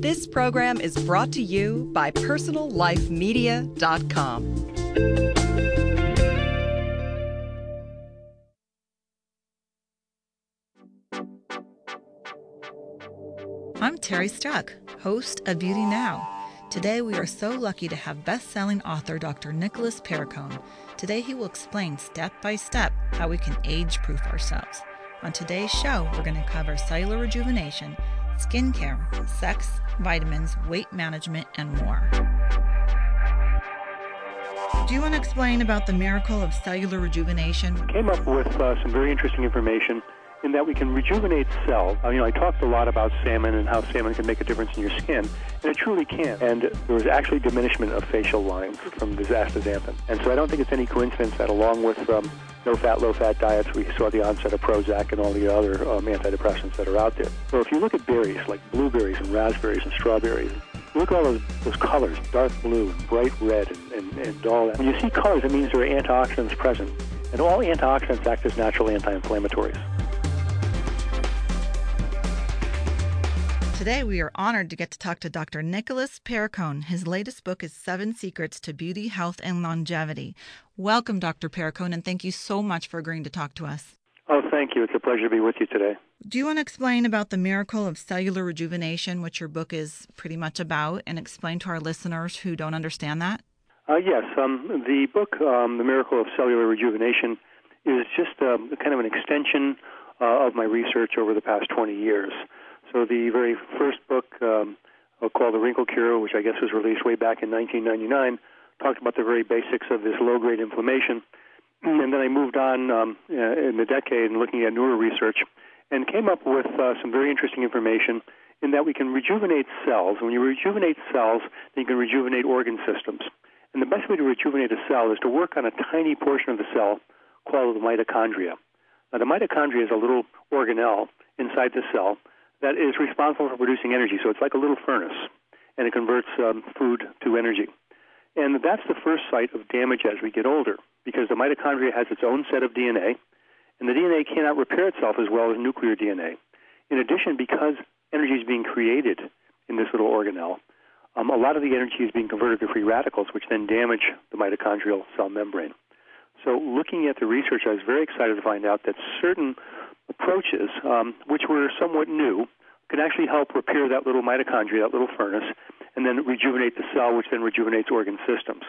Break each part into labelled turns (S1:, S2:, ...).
S1: This program is brought to you by PersonalLifeMedia.com.
S2: I'm Terry Stuck, host of Beauty Now. Today we are so lucky to have best-selling author Dr. Nicholas Perricone. Today he will explain step by step how we can age-proof ourselves. On today's show, we're going to cover cellular rejuvenation, skincare, sex, vitamins, weight management, and more. Do you want to explain about the miracle of cellular rejuvenation?
S3: Came up with uh, some very interesting information in that we can rejuvenate cells. You know, I talked a lot about salmon and how salmon can make a difference in your skin, and it truly can. And there was actually diminishment of facial lines from this astaxanthin. And so I don't think it's any coincidence that along with um, no-fat, low-fat diets, we saw the onset of Prozac and all the other um, antidepressants that are out there. So if you look at berries like blueberries and raspberries and strawberries, look at all those, those colors, dark blue, bright red, and, and, and all that. When you see colors, it means there are antioxidants present. And all antioxidants act as natural anti-inflammatories.
S2: Today, we are honored to get to talk to Dr. Nicholas Perricone. His latest book is Seven Secrets to Beauty, Health, and Longevity. Welcome, Dr. Perricone, and thank you so much for agreeing to talk to us.
S3: Oh, thank you. It's a pleasure to be with you today.
S2: Do you want to explain about the miracle of cellular rejuvenation, which your book is pretty much about, and explain to our listeners who don't understand that?
S3: Uh, yes. Um, the book, um, The Miracle of Cellular Rejuvenation, is just um, kind of an extension uh, of my research over the past 20 years. So the very first book, um, uh, called The Wrinkle Cure, which I guess was released way back in 1999, talked about the very basics of this low-grade inflammation. And then I moved on um, uh, in the decade and looking at neuro research and came up with uh, some very interesting information in that we can rejuvenate cells. When you rejuvenate cells, then you can rejuvenate organ systems. And the best way to rejuvenate a cell is to work on a tiny portion of the cell called the mitochondria. Now, the mitochondria is a little organelle inside the cell that is responsible for producing energy. So it's like a little furnace, and it converts um, food to energy. And that's the first site of damage as we get older, because the mitochondria has its own set of DNA, and the DNA cannot repair itself as well as nuclear DNA. In addition, because energy is being created in this little organelle, um, a lot of the energy is being converted to free radicals, which then damage the mitochondrial cell membrane. So, looking at the research, I was very excited to find out that certain approaches, um, which were somewhat new, can actually help repair that little mitochondria, that little furnace, and then rejuvenate the cell, which then rejuvenates organ systems.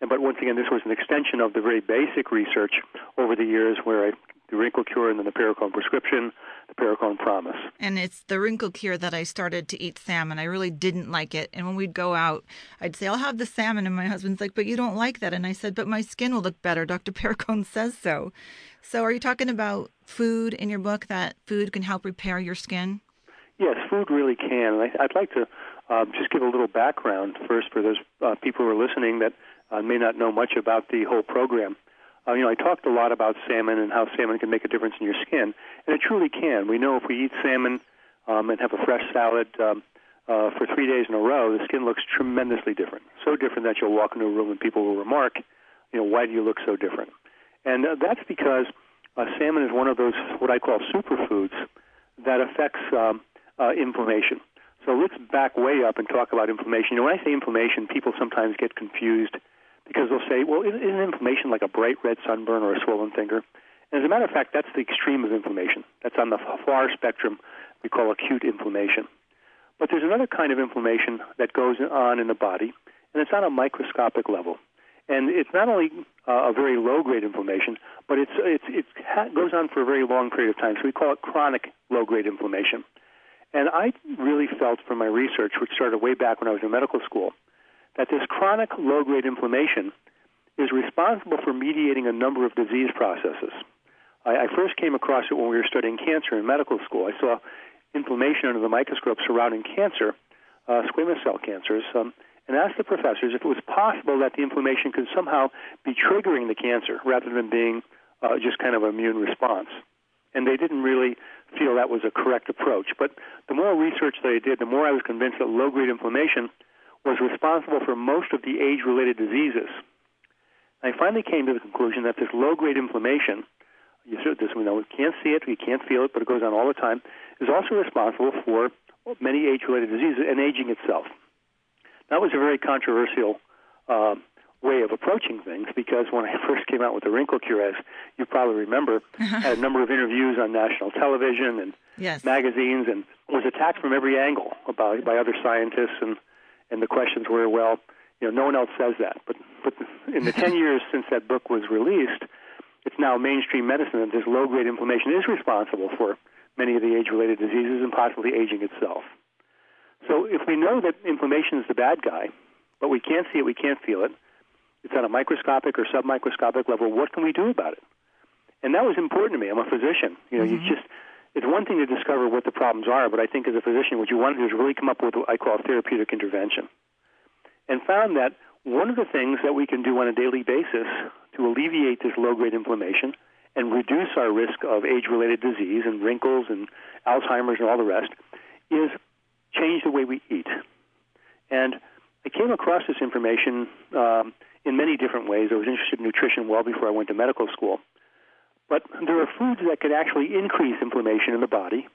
S3: And but once again, this was an extension of the very basic research over the years, where I, the wrinkle cure and then the Perricone prescription, the Perricone promise.
S2: And it's the wrinkle cure that I started to eat salmon. I really didn't like it, and when we'd go out, I'd say, "I'll have the salmon," and my husband's like, "But you don't like that," and I said, "But my skin will look better. Dr. Perricone says so." So, are you talking about food in your book that food can help repair your skin?
S3: Yes, food really can. And I, would like to um, just give a little background first for those uh, people who are listening that uh, may not know much about the whole program. Uh, you know, I talked a lot about salmon and how salmon can make a difference in your skin, and it truly can. We know if we eat salmon um, and have a fresh salad um, uh, for three days in a row, the skin looks tremendously different. So different that you'll walk into a room and people will remark, you know, why do you look so different? And uh, that's because uh, salmon is one of those what I call superfoods that affects um, uh, inflammation. So let's back way up and talk about inflammation. You know, when I say inflammation, people sometimes get confused because they'll say, well, isn't inflammation like a bright red sunburn or a swollen finger? And as a matter of fact, that's the extreme of inflammation. That's on the far spectrum we call acute inflammation. But there's another kind of inflammation that goes on in the body, and it's on a microscopic level. And it's not only uh, a very low grade inflammation, but it's, it's, it goes on for a very long period of time. So we call it chronic low grade inflammation. And I really felt from my research, which started way back when I was in medical school, that this chronic low grade inflammation is responsible for mediating a number of disease processes. I, I first came across it when we were studying cancer in medical school. I saw inflammation under the microscope surrounding cancer, uh, squamous cell cancers, um, and asked the professors if it was possible that the inflammation could somehow be triggering the cancer rather than being uh, just kind of an immune response. And they didn't really feel that was a correct approach. But the more research I did, the more I was convinced that low grade inflammation was responsible for most of the age related diseases. I finally came to the conclusion that this low grade inflammation, you this we know we can't see it, we can't feel it, but it goes on all the time, is also responsible for many age-related diseases and aging itself. That was a very controversial uh, way of approaching things because when I first came out with the wrinkle cure, as you probably remember, I had a number of interviews on national television and
S2: yes.
S3: magazines and was attacked from every angle about by other scientists and and the questions were well you know no one else says that. But but in the 10 years since that book was released it's now mainstream medicine that this low grade inflammation is responsible for many of the age related diseases and possibly aging itself. So if we know that inflammation is the bad guy but we can't see it we can't feel it it's on a microscopic or submicroscopic level what can we do about it? And that was important to me. I'm a physician. You know
S2: mm-hmm.
S3: you just it's one thing to discover what the problems are, but I think as a physician, what you want to do is really come up with what I call therapeutic intervention. And found that one of the things that we can do on a daily basis to alleviate this low grade inflammation and reduce our risk of age related disease and wrinkles and Alzheimer's and all the rest is change the way we eat. And I came across this information um, in many different ways. I was interested in nutrition well before I went to medical school. But there are foods that can actually increase inflammation in the body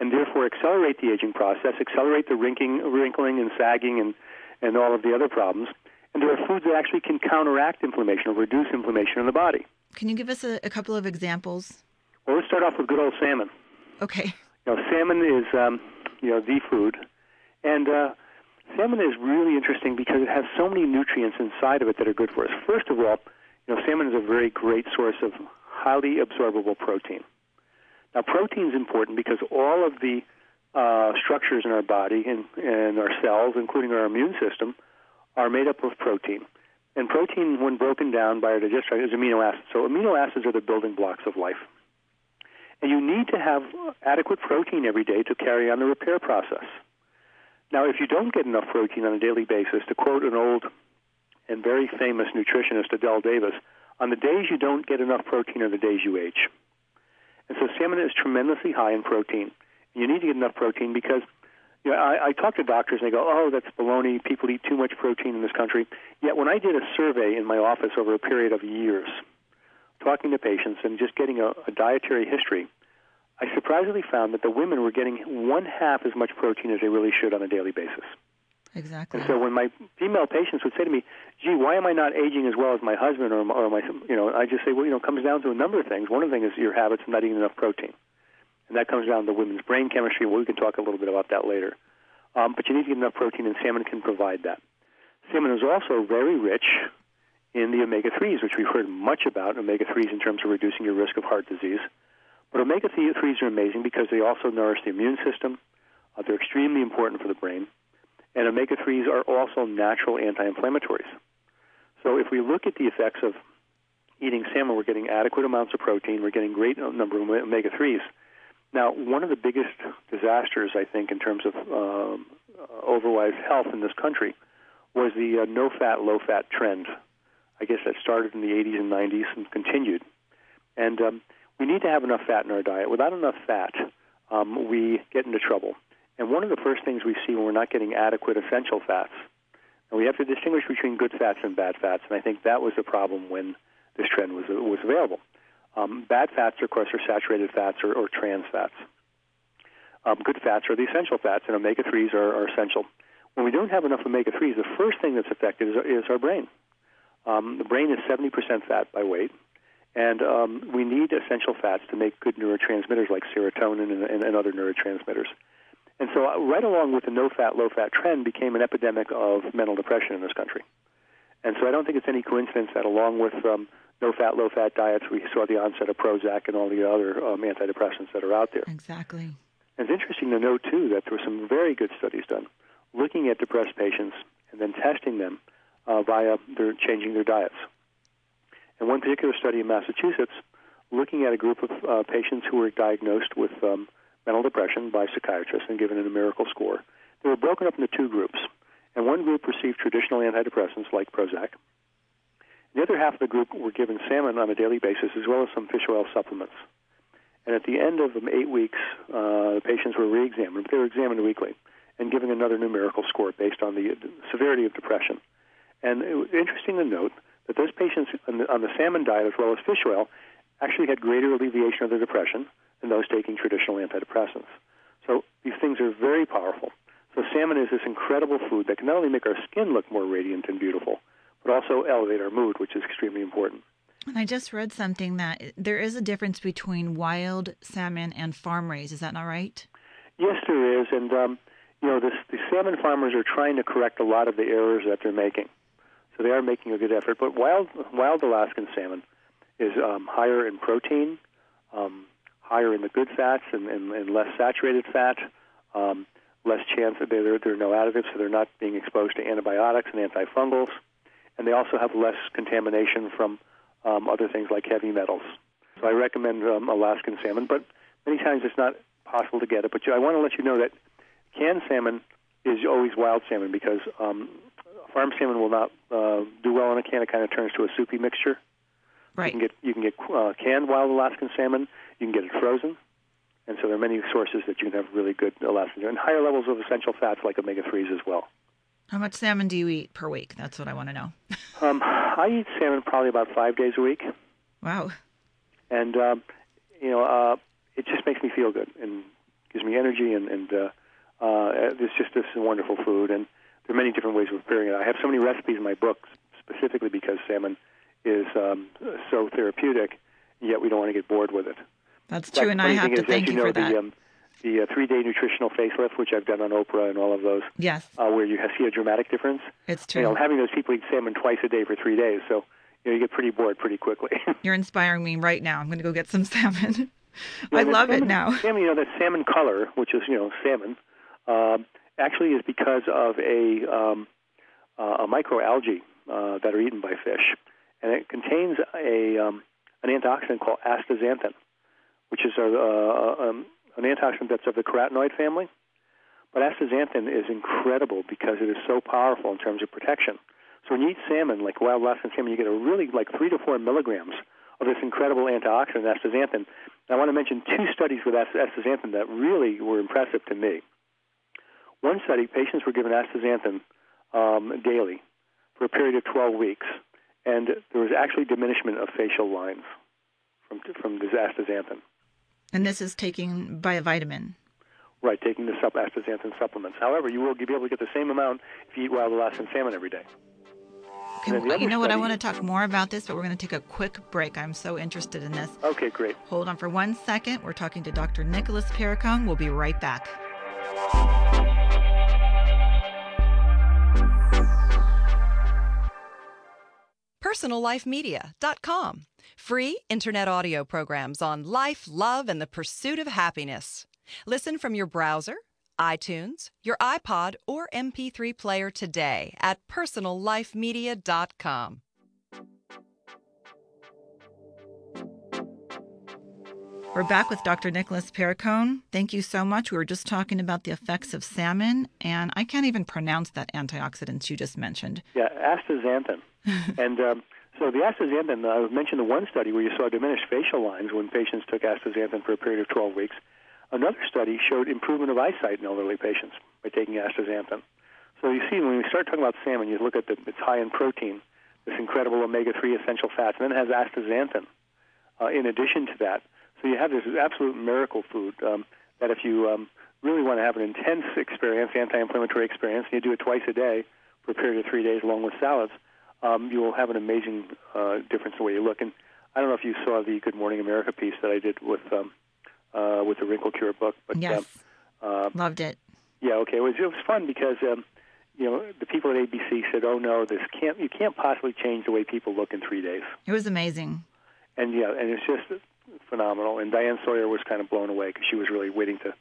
S3: and therefore accelerate the aging process, accelerate the wrinkling, wrinkling and sagging and, and all of the other problems. And there are foods that actually can counteract inflammation or reduce inflammation in the body.
S2: Can you give us a, a couple of examples?
S3: Well, let's start off with good old salmon.
S2: Okay.
S3: You know, salmon is um, you know the food, and uh, salmon is really interesting because it has so many nutrients inside of it that are good for us. First of all, you know, salmon is a very great source of highly absorbable protein. Now, protein is important because all of the uh, structures in our body and, and our cells, including our immune system, are made up of protein. And protein, when broken down by our digestive digestion, is amino acids. So amino acids are the building blocks of life. And you need to have adequate protein every day to carry on the repair process. Now, if you don't get enough protein on a daily basis, to quote an old and very famous nutritionist, Adelle Davis, on the days you don't get enough protein are the days you age. And so salmon is tremendously high in protein. You need to get enough protein because you know, I, I talk to doctors and they go, oh, that's baloney. People eat too much protein in this country. Yet when I did a survey in my office over a period of years, talking to patients and just getting a, a dietary history, I surprisingly found that the women were getting one half as much protein as they really should on a daily basis.
S2: Exactly.
S3: And so when my female patients would say to me, "Gee, why am I not aging as well as my husband or, or my, you know," I just say, "Well, you know, it comes down to a number of things. One of the things is your habits of not eating enough protein, and that comes down to women's brain chemistry. Well, we can talk a little bit about that later. Um, but you need to get enough protein, and salmon can provide that. Salmon is also very rich in the omega 3s, which we've heard much about omega 3s in terms of reducing your risk of heart disease. But omega 3s are amazing because they also nourish the immune system. Uh, they're extremely important for the brain and omega 3s are also natural anti inflammatories. So if we look at the effects of eating salmon, we're getting adequate amounts of protein, we're getting great number of omega 3s. Now, one of the biggest disasters, I think, in terms of um, overwise health in this country was the uh, no fat, low fat trend. I guess that started in the 80s and 90s and continued. And um, we need to have enough fat in our diet. Without enough fat, um, we get into trouble. And one of the first things we see when we're not getting adequate essential fats, and we have to distinguish between good fats and bad fats, and I think that was the problem when this trend was was available. Um, bad fats, of course, are saturated fats or, or trans fats. Um, good fats are the essential fats, and omega 3s are, are, essential. When we don't have enough omega 3s, the first thing that's affected is, is our brain. Um, the brain is 70% fat by weight, and um, we need essential fats to make good neurotransmitters like serotonin and, and, and other neurotransmitters. And so, uh, right along with the no fat, low fat trend, became an epidemic of mental depression in this country. And so, I don't think it's any coincidence that along with um, no fat, low fat diets, we saw the onset of Prozac and all the other um, antidepressants that are out there.
S2: Exactly.
S3: And it's interesting to note, too, that there were some very good studies done looking at depressed patients and then testing them uh, via their changing their diets. And one particular study in Massachusetts, looking at a group of uh, patients who were diagnosed with um, mental depression by psychiatrists and given a numerical score. They were broken up into two groups, and one group received traditional antidepressants like Prozac. The other half of the group were given salmon on a daily basis as well as some fish oil supplements. And at the end of eight weeks, uh, the patients were re-examined. They were examined weekly and given another numerical score based on the severity of depression. And it was interesting to note that those patients on the, on the salmon diet as well as fish oil actually had greater alleviation of their depression than those taking traditional antidepressants. So So these things are very powerful. So salmon is this incredible food that can not only make our skin look more radiant and beautiful, but also elevate our mood, which is extremely important.
S2: And I just read something that there is a difference between wild salmon and farm raised. Is that not right?
S3: Yes, there is, and um, you know this, the salmon farmers are trying to correct a lot of the errors that they're making. So they are making a good effort. But wild wild Alaskan salmon is um, higher in protein, um, higher in the good fats, and, and, and less saturated fat. Um, less chance that there, there are no additives, so they're not being exposed to antibiotics and antifungals. And they also have less contamination from um, other things like heavy metals. So I recommend um, Alaskan salmon, but many times it's not possible to get it. But I want to let you know that canned salmon is always wild salmon because um, farm salmon will not uh, do well in a can. It kind of turns to a soupy mixture.
S2: Right.
S3: You can get you can get uh, canned wild Alaskan salmon. You can get it frozen, and so there are many sources that you can have really good Alaskan and higher levels of essential fats like omega threes as well.
S2: How much salmon do you eat per week? That's what I want to know.
S3: um, I eat salmon probably about five days a week.
S2: Wow.
S3: And um, you know, uh, it just makes me feel good and gives me energy, and and uh, uh, it's just this wonderful food. And there are many different ways of preparing it. I have so many recipes in my books specifically because salmon is um, so therapeutic, yet we don't want to get bored with it.
S2: That's true, and I have to
S3: is,
S2: thank
S3: you, know,
S2: for that.
S3: The, um, the uh, three-day nutritional facelift, which I've done on Oprah and all of those,
S2: yes,
S3: uh, where you see a dramatic difference.
S2: It's true.
S3: You know, having those people eat salmon twice a day for three days, so you know you get pretty bored pretty quickly.
S2: You're inspiring me right now. I'm going to go get some salmon.
S3: Yeah,
S2: I love
S3: salmon,
S2: it now.
S3: Salmon, you know, that salmon color, which is you know salmon, um, actually is because of a um, uh, a microalgae uh, that are eaten by fish, and it contains a um, an antioxidant called astaxanthin, which is a, a, um, an antioxidant that's of the carotenoid family. But astaxanthin is incredible because it is so powerful in terms of protection. So when you eat salmon, like wild Alaskan salmon, you get a really like three to four milligrams of this incredible antioxidant, astaxanthin. And I want to mention two studies with astaxanthin that really were impressive to me. One study, patients were given astaxanthin um, daily for a period of 12 weeks, and there was actually diminishment of facial lines from from this astaxanthin.
S2: And this is taking by a vitamin.
S3: Right, taking the sup- astaxanthin supplements. However, you will be able to get the same amount if you eat wild Alaskan salmon every day. Okay, the
S2: you know what? I want to talk more about this, but we're going to take a quick break. I'm so interested in this.
S3: Okay, great.
S2: Hold on for one second. We're talking to Dr. Nicholas Perricone. We'll be right back.
S1: PersonalLifeMedia.com. Free internet audio programs on life, love, and the pursuit of happiness. Listen from your browser, iTunes, your iPod, or MP3 player today at PersonalLifeMedia.com.
S2: We're back with Dr. Nicholas Perricone. Thank you so much. We were just talking about the effects of salmon, and I can't even pronounce that antioxidant you just mentioned.
S3: Yeah, astaxanthin. and um, so the astaxanthin, I mentioned the one study where you saw diminished facial lines when patients took astaxanthin for a period of 12 weeks. Another study showed improvement of eyesight in elderly patients by taking astaxanthin. So you see, when we start talking about salmon, you look at the, it's high in protein, this incredible omega-3 essential fats, and then it has astaxanthin uh, in addition to that. So you have this absolute miracle food um, that if you um, really want to have an intense experience, anti-inflammatory experience, and you do it twice a day for a period of three days along with salads, um, you will have an amazing uh, difference in the way you look. And I don't know if you saw the Good Morning America piece that I did with um, uh, with the Wrinkle Cure book, but
S2: Yes,
S3: um, uh,
S2: loved it.
S3: yeah, okay, it was it was fun because um, you know the people at ABC said, "Oh no, this can't you can't possibly change the way people look in three days."
S2: It was amazing.
S3: And yeah, and it's just phenomenal. And Diane Sawyer was kind of blown away because she was really waiting to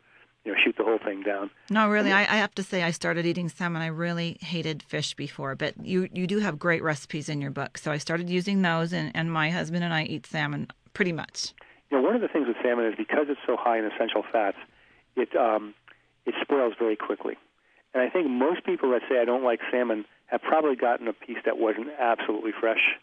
S3: you know shoot the whole thing down.
S2: No, really, I, I have to say, I started eating salmon. I really hated fish before, but you, you do have great recipes in your book. So I started using those, and, and my husband and I eat salmon pretty much.
S3: You know, one of the things with salmon is because it's so high in essential fats, it um, it spoils very quickly. And I think most people that say I don't like salmon have probably gotten a piece that wasn't absolutely fresh.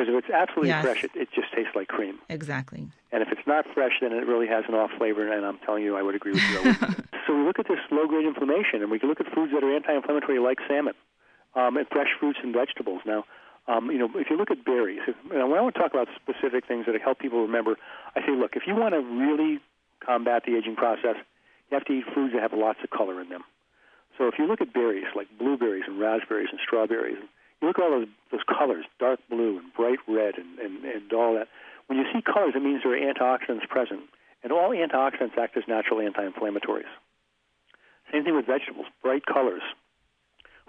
S3: Because if it's absolutely
S2: Yes.
S3: fresh, it, it just tastes like cream.
S2: Exactly.
S3: And if it's not fresh, then it really has an off flavor. And I'm telling you, I would agree with you. so we look at this low-grade inflammation, and we can look at foods that are anti-inflammatory, like salmon, um, and fresh fruits and vegetables. Now, um, you know, if you look at berries, if, when I want to talk about specific things that help people remember, I say, look, if you want to really combat the aging process, you have to eat foods that have lots of color in them. So if you look at berries like blueberries and raspberries and strawberries, you look at all those those colors, dark blue and bright red and, and, and all that. When you see colors, it means there are antioxidants present. And all antioxidants act as natural anti-inflammatories. Same thing with vegetables, bright colors,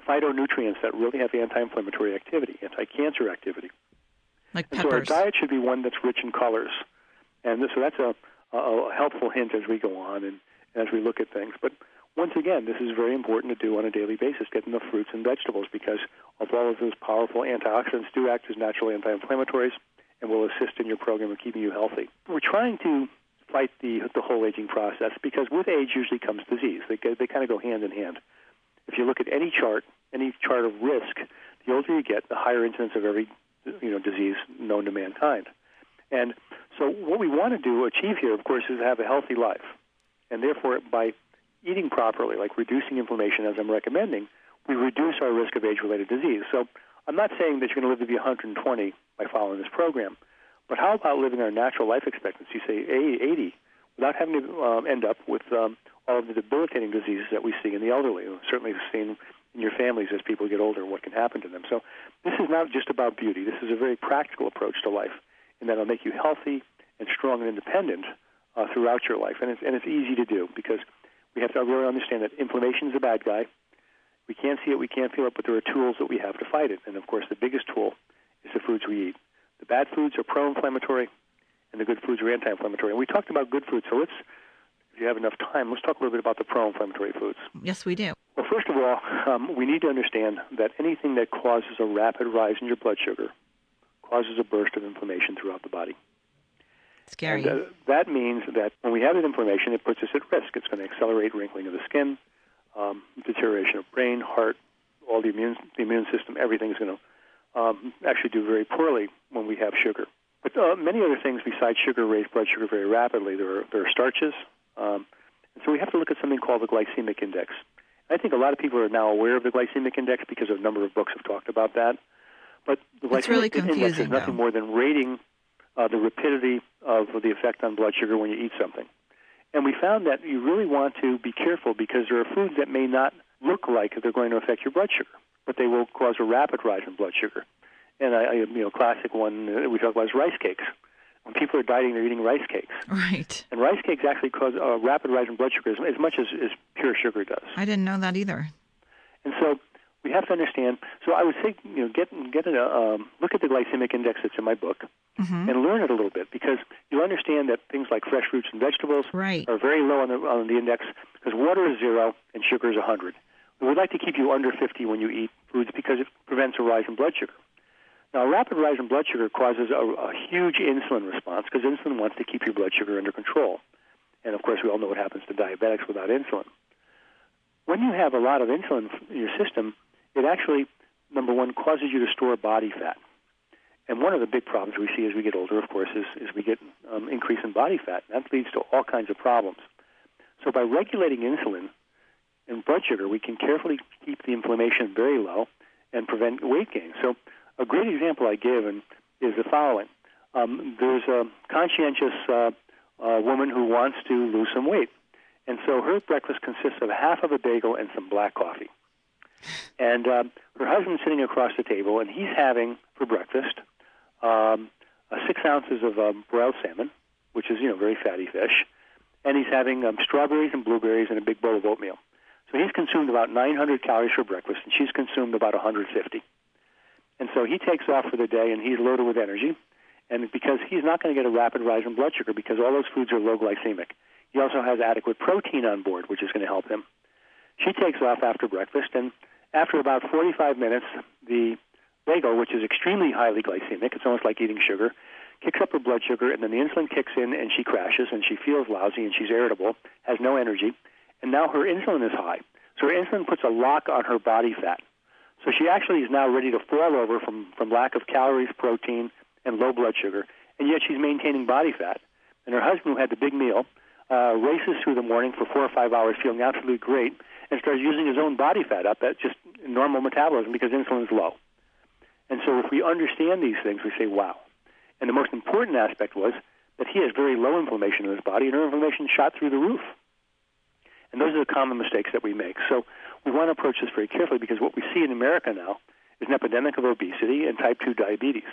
S3: phytonutrients that really have anti-inflammatory activity, anti-cancer activity.
S2: Like
S3: And so our diet should be one that's rich in colors. And so that's a, a, a helpful hint as we go on and as we look at things. But once again, this is very important to do on a daily basis, get enough fruits and vegetables because of all of those powerful antioxidants do act as natural anti-inflammatories and will assist in your program of keeping you healthy. We're trying to fight the, the whole aging process because with age usually comes disease. They, they kind of go hand in hand. If you look at any chart, any chart of risk, the older you get, the higher incidence of every you know disease known to mankind. And so, what we want to do, achieve here, of course, is have a healthy life. And therefore, by eating properly, like reducing inflammation, as I'm recommending, we reduce our risk of age-related disease. So, I'm not saying that you're going to live to be 120 by following this program, but how about living our natural life expectancy, say 80, without having to um, end up with um, all of the debilitating diseases that we see in the elderly? Certainly, seen in your families as people get older, what can happen to them. So, this is not just about beauty. This is a very practical approach to life, in that it'll make you healthy and strong and independent uh, throughout your life. And it's, and it's easy to do because we have to really understand that inflammation is a bad guy. We can't see it, we can't feel it, but there are tools that we have to fight it. And of course, the biggest tool is the foods we eat. The bad foods are pro-inflammatory, and the good foods are anti-inflammatory. And we talked about good foods, so let's, if you have enough time, let's talk a little bit about the pro-inflammatory foods.
S2: Yes, we do.
S3: Well, first of all, um, we need to understand that anything that causes a rapid rise in your blood sugar causes a burst of inflammation throughout the body.
S2: Scary.
S3: And, uh, that means that when we have that inflammation, it puts us at risk. It's going to accelerate wrinkling of the skin, um, deterioration of brain, heart, all the immune the immune system. Everything is going to um, actually do very poorly when we have sugar. But uh, many other things besides sugar raise blood sugar very rapidly. There are there are starches, um, and so we have to look at something called the glycemic index. I think a lot of people are now aware of the glycemic index because a number of books have talked about that. But the
S2: It's really
S3: glycemic index is nothing
S2: though.
S3: more than rating uh, the rapidity of the effect on blood sugar when you eat something. And we found that you really want to be careful because there are foods that may not look like they're going to affect your blood sugar, but they will cause a rapid rise in blood sugar. And I, I you know, classic one uh, we talk about is rice cakes. When people are dieting, they're eating rice cakes,
S2: Right.
S3: and rice cakes actually cause a rapid rise in blood sugar as, as much as, as pure sugar does.
S2: I didn't know that either.
S3: And so we have to understand. So I would say, you know, get get a um, look at the glycemic index that's in my book
S2: hmm
S3: and learn it a little bit because you'll understand that things like fresh fruits and vegetables
S2: Right.
S3: are very low on the on the index because water is zero and sugar is 100. We would like to keep you under 50 when you eat foods because it prevents a rise in blood sugar. Now, a rapid rise in blood sugar causes a, a huge insulin response because insulin wants to keep your blood sugar under control. And of course, we all know what happens to diabetics without insulin. When you have a lot of insulin in your system, it actually, number one, causes you to store body fat. And one of the big problems we see as we get older, of course, is, is we get um, increase in body fat. That leads to all kinds of problems. So by regulating insulin and blood sugar, we can carefully keep the inflammation very low and prevent weight gain. So a great example I give and is the following. Um, there's a conscientious uh, uh, woman who wants to lose some weight. And so her breakfast consists of half of a bagel and some black coffee. And um, her husband's sitting across the table, and he's having for breakfast um, uh, six ounces of um, broiled salmon, which is you know very fatty fish, and he's having um, strawberries and blueberries and a big bowl of oatmeal. So he's consumed about 900 calories for breakfast, and she's consumed about 150. And so he takes off for the day, and he's loaded with energy. And because he's not going to get a rapid rise in blood sugar because all those foods are low glycemic, he also has adequate protein on board, which is going to help him. She takes off after breakfast, and after about 45 minutes, the bagel, which is extremely highly glycemic, it's almost like eating sugar, kicks up her blood sugar, and then the insulin kicks in, and she crashes, and she feels lousy, and she's irritable, has no energy, and now her insulin is high. So her insulin puts a lock on her body fat. So she actually is now ready to fall over from, from lack of calories, protein, and low blood sugar, and yet she's maintaining body fat. And her husband, who had the big meal, uh, races through the morning for four or five hours feeling absolutely great and starts using his own body fat up at just normal metabolism because insulin is low. And so if we understand these things, we say, wow. And the most important aspect was that he has very low inflammation in his body, and her inflammation shot through the roof. And those are the common mistakes that we make. So we want to approach this very carefully because what we see in America now is an epidemic of obesity and type 2 diabetes.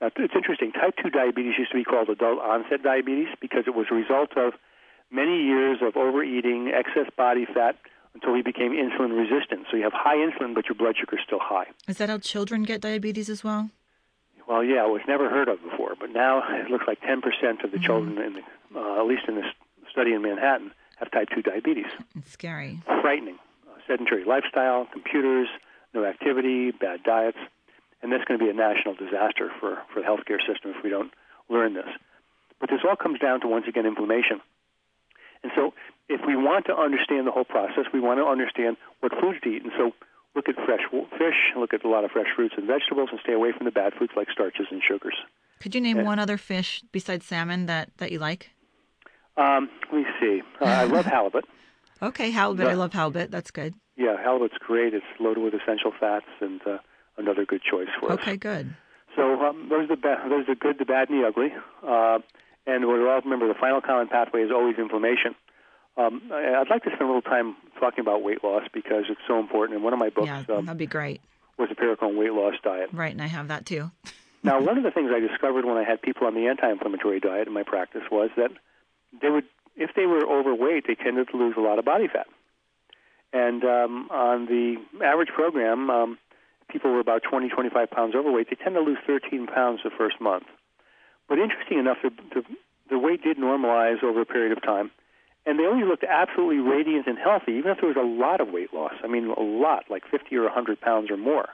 S3: Now, it's interesting. Type 2 diabetes used to be called adult onset diabetes because it was a result of many years of overeating, excess body fat, until we became insulin resistant. So you have high insulin, but your blood sugar is still high.
S2: Is that how children get diabetes as well?
S3: Well, yeah, it was never heard of before, but now it looks like 10% of the mm-hmm. children, in the, uh, at least in this study in Manhattan, have type 2 diabetes.
S2: It's scary.
S3: Frightening. Uh, sedentary lifestyle, computers, no activity, bad diets, and that's going to be a national disaster for, for the healthcare system if we don't learn this. But this all comes down to, once again, inflammation. And so, if we want to understand the whole process, we want to understand what foods to eat. And so, look at fresh fish, look at a lot of fresh fruits and vegetables, and stay away from the bad foods like starches and sugars.
S2: Could you name one other fish besides salmon that, that you like?
S3: Um, let me see. Uh, I love halibut.
S2: okay, halibut. I love halibut. That's good.
S3: Yeah, halibut's great. It's loaded with essential fats and uh, another good choice for
S2: us. Okay, good.
S3: So um, those are the ba- those are the good, the bad, and the ugly. Uh, and we all remember the final common pathway is always inflammation. Um, I'd like to spend a little time talking about weight loss because it's so important. And one of my books,
S2: yeah,
S3: um,
S2: that'd be great,
S3: was the Perricone weight loss diet.
S2: Right, and I have that too.
S3: now, one of the things I discovered when I had people on the anti-inflammatory diet in my practice was that they would, if they were overweight, they tended to lose a lot of body fat. And um, on the average program, um, people were about 20, 25 pounds overweight. They tend to lose 13 pounds the first month. But interesting enough, the, the, the weight did normalize over a period of time, and they always looked absolutely radiant and healthy, even if there was a lot of weight loss. I mean, a lot, like 50 or 100 pounds or more.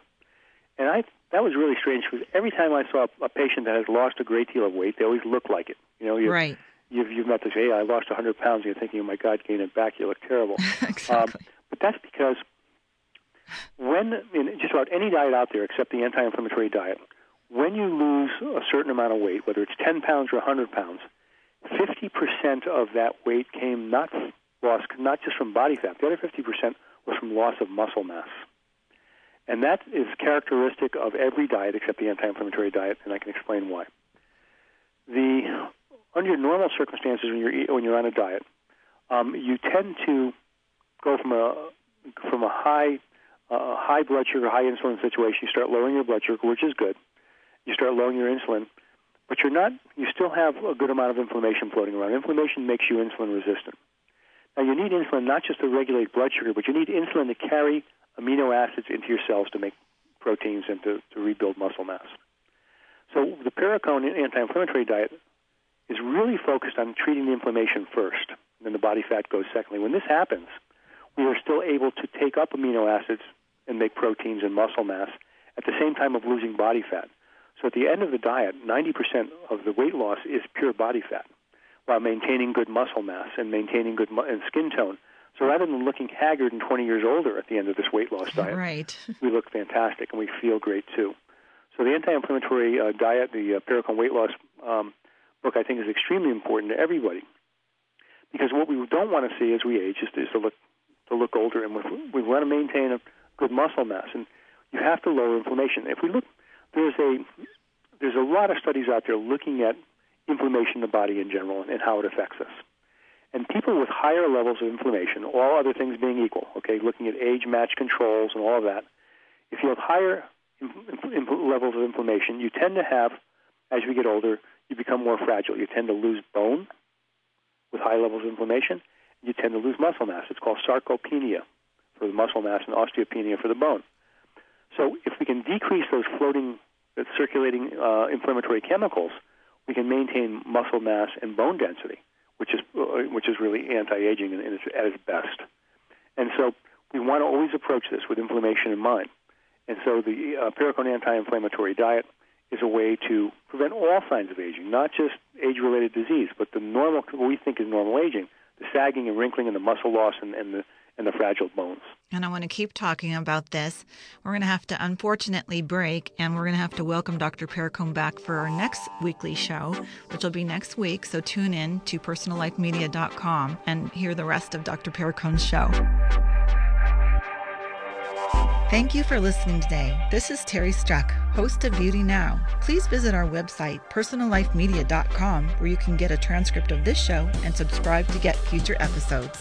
S3: And I that was really strange because every time I saw a patient that has lost a great deal of weight, they always look like it. You know,
S2: you, right.
S3: You've, you've met this, hey, I lost 100 pounds, and you're thinking, oh my God, gain it back, you look terrible.
S2: exactly. Um,
S3: but that's because when, in just about any diet out there except the anti inflammatory diet, when you lose a certain amount of weight, whether it's 10 pounds or 100 pounds, 50% of that weight came not lost, not just from body fat. The other 50% was from loss of muscle mass. And that is characteristic of every diet except the anti-inflammatory diet, and I can explain why. The under normal circumstances when you're when you're on a diet, um, you tend to go from a from a high uh, high blood sugar, high insulin situation. You start lowering your blood sugar, which is good, you start lowering your insulin, but you're not, you still have a good amount of inflammation floating around. Inflammation makes you insulin resistant. Now, you need insulin not just to regulate blood sugar, but you need insulin to carry amino acids into your cells to make proteins and to, to rebuild muscle mass. So, the Perricone anti inflammatory diet is really focused on treating the inflammation first, and then the body fat goes secondly. When this happens, we are still able to take up amino acids and make proteins and muscle mass at the same time of losing body fat. So at the end of the diet, 90% of the weight loss is pure body fat while maintaining good muscle mass and maintaining good mu- and skin tone. So rather than looking haggard and 20 years older at the end of this weight loss diet,
S2: right.
S3: we look fantastic and we feel great too. So the anti-inflammatory uh, diet, the uh, Perricone weight loss um, book, I think is extremely important to everybody because what we don't want to see as we age is, is to look to look older, and we, we want to maintain a good muscle mass, and you have to lower inflammation. If we look there's a there's a lot of studies out there looking at inflammation in the body in general and how it affects us. And people with higher levels of inflammation, all other things being equal, okay, looking at age match controls and all of that, if you have higher levels of inflammation, you tend to have, as we get older, you become more fragile. You tend to lose bone with high levels of inflammation. You tend to lose muscle mass. It's called sarcopenia for the muscle mass and osteopenia for the bone. So if we can decrease those floating, uh, circulating uh, inflammatory chemicals, we can maintain muscle mass and bone density, which is uh, which is really anti-aging its, at its best. And so we want to always approach this with inflammation in mind. And so the uh, Perricone anti-inflammatory diet is a way to prevent all signs of aging, not just age-related disease, but the normal, what we think is normal aging, the sagging and wrinkling and the muscle loss and, and the and the fragile bones.
S2: And I want to keep talking about this. We're going to have to unfortunately break, and we're going to have to welcome Dr. Perricone back for our next weekly show, which will be next week. So tune in to personallifemedia.com and hear the rest of Dr. Perricone's show. Thank you for listening today. This is Terry Struck, host of Beauty Now. Please visit our website, personallifemedia.com, where you can get a transcript of this show and subscribe to get future episodes.